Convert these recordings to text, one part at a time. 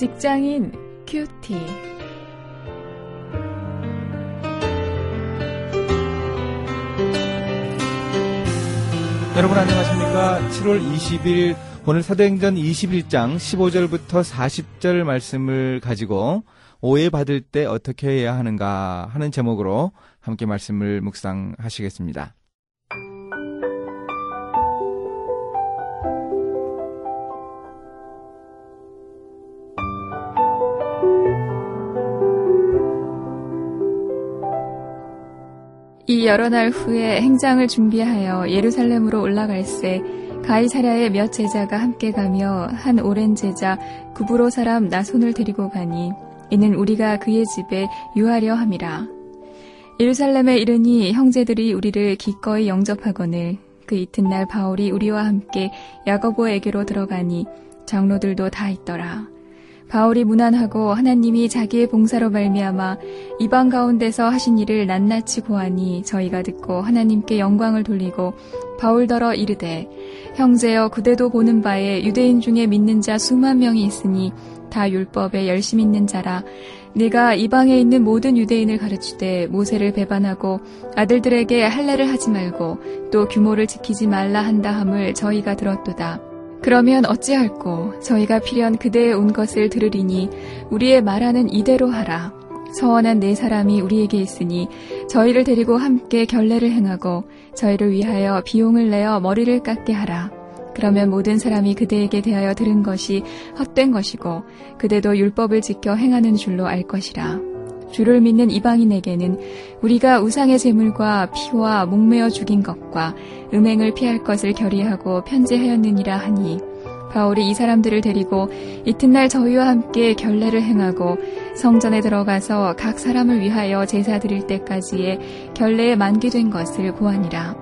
직장인 큐티. 여러분 안녕하십니까? 7월 20일 오늘 사도행전 21장 15절부터 40절 말씀을 가지고 오해받을 때 어떻게 해야 하는가 하는 제목으로 함께 말씀을 묵상하시겠습니다. 여러 날 후에 행장을 준비하여 예루살렘으로 올라갈새 가이사랴의 몇 제자가 함께 가며 한 오랜 제자 구브로 사람 나손을 데리고 가니 이는 우리가 그의 집에 유하려 함이라. 예루살렘에 이르니 형제들이 우리를 기꺼이 영접하거늘 그 이튿날 바울이 우리와 함께 야거보에게로 들어가니 장로들도 다 있더라. 바울이 무난하고 하나님이 자기의 봉사로 말미암아 이방 가운데서 하신 일을 낱낱이 고하니 저희가 듣고 하나님께 영광을 돌리고 바울더러 이르되 형제여 그대도 보는 바에 유대인 중에 믿는 자 수만 명이 있으니 다 율법에 열심 있는 자라 네가 이방에 있는 모든 유대인을 가르치되 모세를 배반하고 아들들에게 할례를 하지 말고 또 규모를 지키지 말라 한다 함을 저희가 들었도다. 그러면 어찌할꼬 저희가 필연 그대의 온 것을 들으리니 우리의 말하는 이대로 하라. 서원한 네 사람이 우리에게 있으니 저희를 데리고 함께 결례를 행하고 저희를 위하여 비용을 내어 머리를 깎게 하라. 그러면 모든 사람이 그대에게 대하여 들은 것이 헛된 것이고 그대도 율법을 지켜 행하는 줄로 알 것이라. 주를 믿는 이방인에게는 우리가 우상의 제물과 피와 목매어 죽인 것과 음행을 피할 것을 결의하고 편지하였느니라 하니 바울이 이 사람들을 데리고 이튿날 저희와 함께 결례를 행하고 성전에 들어가서 각 사람을 위하여 제사 드릴 때까지의 결례에 만기된 것을 보아니라.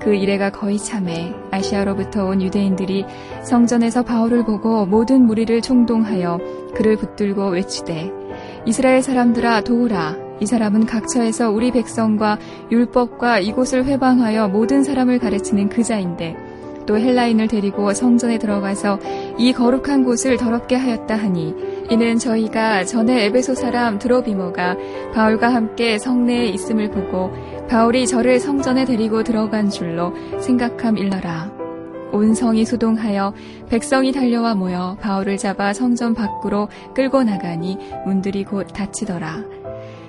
그 이래가 거의 참해 아시아로부터 온 유대인들이 성전에서 바울을 보고 모든 무리를 총동하여 그를 붙들고 외치되 이스라엘 사람들아 도우라 이 사람은 각처에서 우리 백성과 율법과 이곳을 회방하여 모든 사람을 가르치는 그자인데 또 헬라인을 데리고 성전에 들어가서 이 거룩한 곳을 더럽게 하였다 하니 이는 저희가 전에 에베소 사람 드로비모가 바울과 함께 성내에 있음을 보고 바울이 저를 성전에 데리고 들어간 줄로 생각함 일러라. 온 성이 수동하여 백성이 달려와 모여 바울을 잡아 성전 밖으로 끌고 나가니 문들이 곧 닫히더라.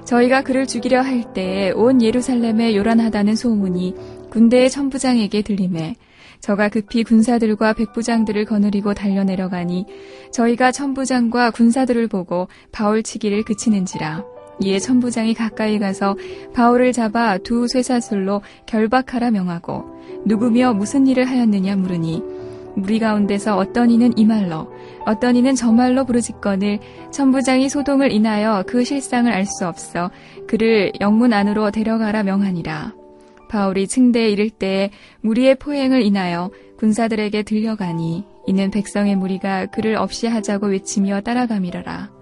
저희가 그를 죽이려 할 때에 온 예루살렘에 요란하다는 소문이 군대의 천부장에게 들림에 저가 급히 군사들과 백부장들을 거느리고 달려 내려가니 저희가 천부장과 군사들을 보고 바울 치기를 그치는지라. 이에 천부장이 가까이 가서 바울을 잡아 두 쇠사슬로 결박하라 명하고 누구며 무슨 일을 하였느냐 물으니 무리 가운데서 어떤 이는 이 말로 어떤 이는 저 말로 부르짖거늘 천부장이 소동을 인하여 그 실상을 알 수 없어 그를 영문 안으로 데려가라 명하니라. 바울이 층대에 이를 때에 무리의 포행을 인하여 군사들에게 들려가니 이는 백성의 무리가 그를 없이 하자고 외치며 따라가미라라.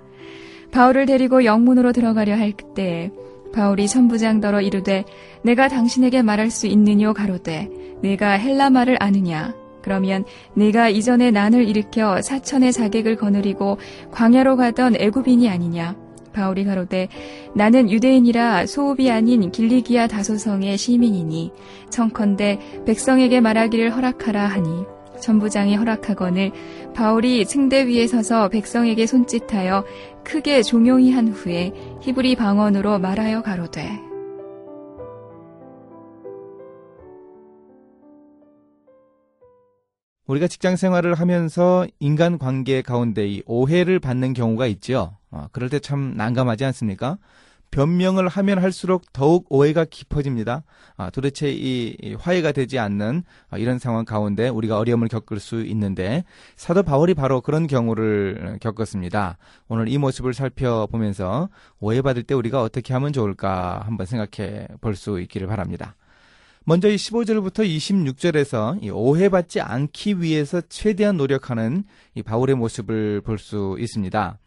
바울을 데리고 영문으로 들어가려 할 그때 바울이 천부장더러 이르되 내가 당신에게 말할 수 있느뇨? 가로되 내가 헬라 말을 아느냐? 그러면 내가 이전에 난을 일으켜 사천의 자객을 거느리고 광야로 가던 애굽인이 아니냐? 바울이 가로되 나는 유대인이라 소읍이 아닌 길리기아 다소성의 시민이니 청컨대 백성에게 말하기를 허락하라 하니 전부장이 허락하거늘 바울이 층대 위에 서서 백성에게 손짓하여 크게 종용이 한 후에 히브리 방언으로 말하여 가로되 우리가 직장 생활을 하면서 인간 관계 가운데 이 오해를 받는 경우가 있죠. 어, 그럴 때 참 난감하지 않습니까? 변명을 하면 할수록 더욱 오해가 깊어집니다. 아, 도대체 이, 이, 화해가 되지 않는 아, 이런 상황 가운데 우리가 어려움을 겪을 수 있는데 사도 바울이 바로 그런 경우를 겪었습니다. 오늘 이 모습을 살펴보면서 오해받을 때 우리가 어떻게 하면 좋을까 한번 생각해 볼 수 있기를 바랍니다. 먼저 이 15절부터 26절에서 이 오해받지 않기 위해서 최대한 노력하는 이 바울의 모습을 볼 수 있습니다.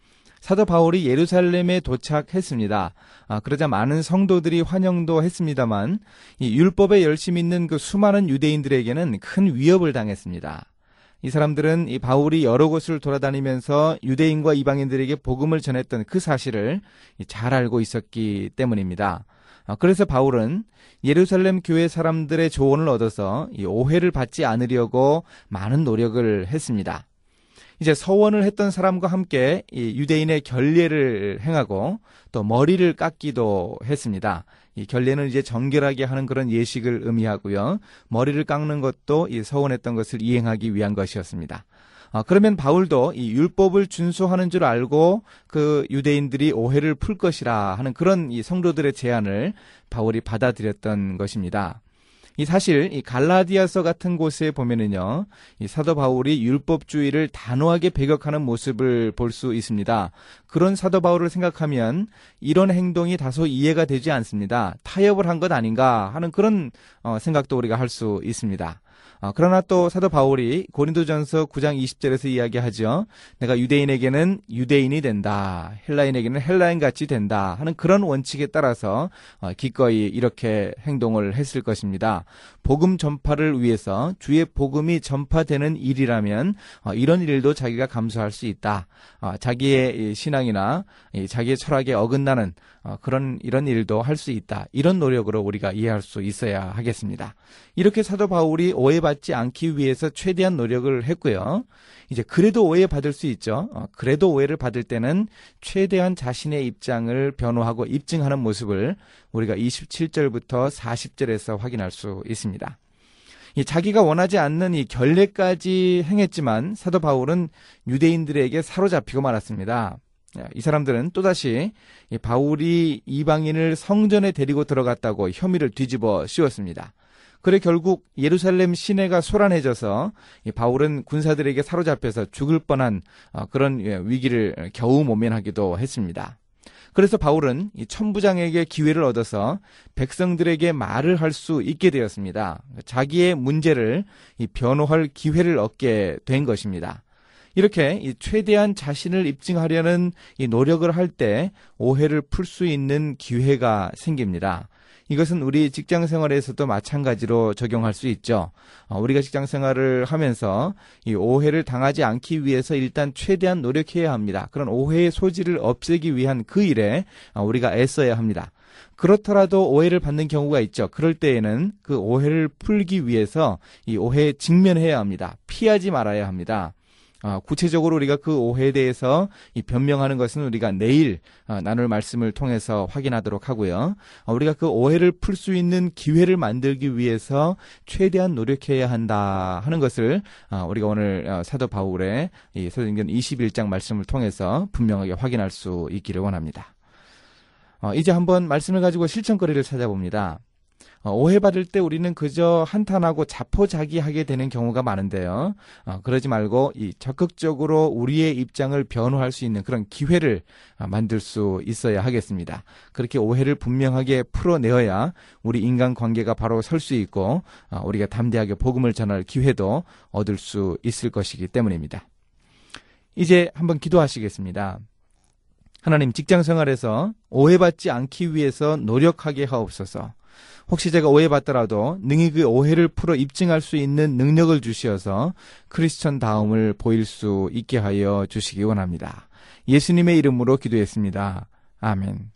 사도 바울이 예루살렘에 도착했습니다. 아, 그러자 많은 성도들이 환영도 했습니다만 이 율법에 열심히 있는 그 수많은 유대인들에게는 큰 위협을 당했습니다. 이 사람들은 이 바울이 여러 곳을 돌아다니면서 유대인과 이방인들에게 복음을 전했던 그 사실을 잘 알고 있었기 때문입니다. 아, 그래서 바울은 예루살렘 교회 사람들의 조언을 얻어서 이 오해를 받지 않으려고 많은 노력을 했습니다. 이제 서원을 했던 사람과 함께 이 유대인의 결례를 행하고 또 머리를 깎기도 했습니다. 이 결례는 이제 정결하게 하는 그런 예식을 의미하고요. 머리를 깎는 것도 이 서원했던 것을 이행하기 위한 것이었습니다. 아, 그러면 바울도 이 율법을 준수하는 줄 알고 그 유대인들이 오해를 풀 것이라 하는 그런 이 성도들의 제안을 바울이 받아들였던 것입니다. 이 사실 이 갈라디아서 같은 곳에 보면은요, 이 사도 바울이 율법주의를 단호하게 배격하는 모습을 볼 수 있습니다. 그런 사도 바울을 생각하면 이런 행동이 다소 이해가 되지 않습니다. 타협을 한 것 아닌가 하는 그런 어, 생각도 우리가 할 수 있습니다. 어, 그러나 또 사도 바울이 고린도전서 9장 20절에서 이야기하죠. 내가 유대인에게는 유대인이 된다. 헬라인에게는 헬라인 같이 된다. 하는 그런 원칙에 따라서 어, 기꺼이 이렇게 행동을 했을 것입니다. 복음 전파를 위해서 주의 복음이 전파되는 일이라면 어, 이런 일도 자기가 감수할 수 있다. 자기의 신앙이나 자기의 철학에 어긋나는 그런 이런 일도 할 수 있다. 이런 노력으로 우리가 이해할 수 있어야 하겠습니다. 이렇게 사도 바울이 오해 받지 않기 위해서 최대한 노력을 했고요. 이제 그래도 오해받을 수 있죠. 어, 그래도 오해를 받을 때는 최대한 자신의 입장을 변호하고 입증하는 모습을 우리가 27절부터 40절에서 확인할 수 있습니다. 이 자기가 원하지 않는 이 결례까지 행했지만 사도 바울은 유대인들에게 사로잡히고 말았습니다. 이 사람들은 또다시 바울이 이방인을 성전에 데리고 들어갔다고 혐의를 뒤집어 씌웠습니다. 그래 결국 예루살렘 시내가 소란해져서 바울은 군사들에게 사로잡혀서 죽을 뻔한 어, 그런 예, 위기를 겨우 모면하기도 했습니다. 그래서 바울은 천부장에게 기회를 얻어서 백성들에게 말을 할 수 있게 되었습니다. 자기의 문제를 변호할 기회를 얻게 된 것입니다. 이렇게 최대한 자신을 입증하려는 노력을 할 때 오해를 풀 수 있는 기회가 생깁니다. 이것은 우리 직장 생활에서도 마찬가지로 적용할 수 있죠. 어, 우리가 직장 생활을 하면서 이 오해를 당하지 않기 위해서 일단 최대한 노력해야 합니다. 그런 오해의 소지를 없애기 위한 그 일에 어, 우리가 애써야 합니다. 그렇더라도 오해를 받는 경우가 있죠. 그럴 때에는 그 오해를 풀기 위해서 이 오해에 직면해야 합니다. 피하지 말아야 합니다. 어, 구체적으로 우리가 그 오해에 대해서 이 변명하는 것은 우리가 내일 어, 나눌 말씀을 통해서 확인하도록 하고요. 어, 우리가 그 오해를 풀 수 있는 기회를 만들기 위해서 최대한 노력해야 한다 하는 것을 어, 우리가 오늘 어, 사도 바울의 이 사도행전 21장 말씀을 통해서 분명하게 확인할 수 있기를 원합니다. 어, 이제 한번 말씀을 가지고 실천거리를 찾아봅니다. 어, 오해받을 때 우리는 그저 한탄하고 자포자기하게 되는 경우가 많은데요. 어, 그러지 말고 이 적극적으로 우리의 입장을 변호할 수 있는 그런 기회를 어, 만들 수 있어야 하겠습니다. 그렇게 오해를 분명하게 풀어내어야 우리 인간 관계가 바로 설 수 있고 우리가 담대하게 복음을 전할 기회도 얻을 수 있을 것이기 때문입니다. 이제 한번 기도하시겠습니다. 하나님 직장 생활에서 오해받지 않기 위해서 노력하게 하옵소서. 혹시 제가 오해받더라도 능히 그 오해를 풀어 입증할 수 있는 능력을 주시어서 크리스천 다움을 보일 수 있게 하여 주시기 원합니다. 예수님의 이름으로 기도했습니다. 아멘.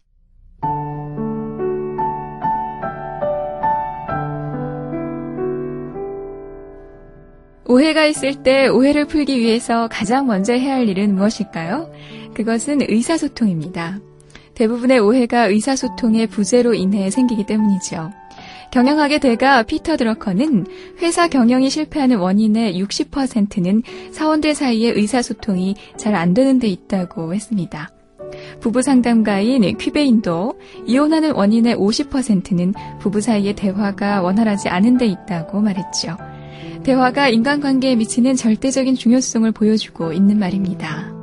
오해가 있을 때 오해를 풀기 위해서 가장 먼저 해야 할 일은 무엇일까요? 그것은 의사소통입니다. 대부분의 오해가 의사소통의 부재로 인해 생기기 때문이죠. 경영학의 대가 피터 드러커는 회사 경영이 실패하는 원인의 60%는 사원들 사이의 의사소통이 잘 안 되는 데 있다고 했습니다. 부부 상담가인 퀴베인도 이혼하는 원인의 50%는 부부 사이의 대화가 원활하지 않은 데 있다고 말했죠. 대화가 인간관계에 미치는 절대적인 중요성을 보여주고 있는 말입니다.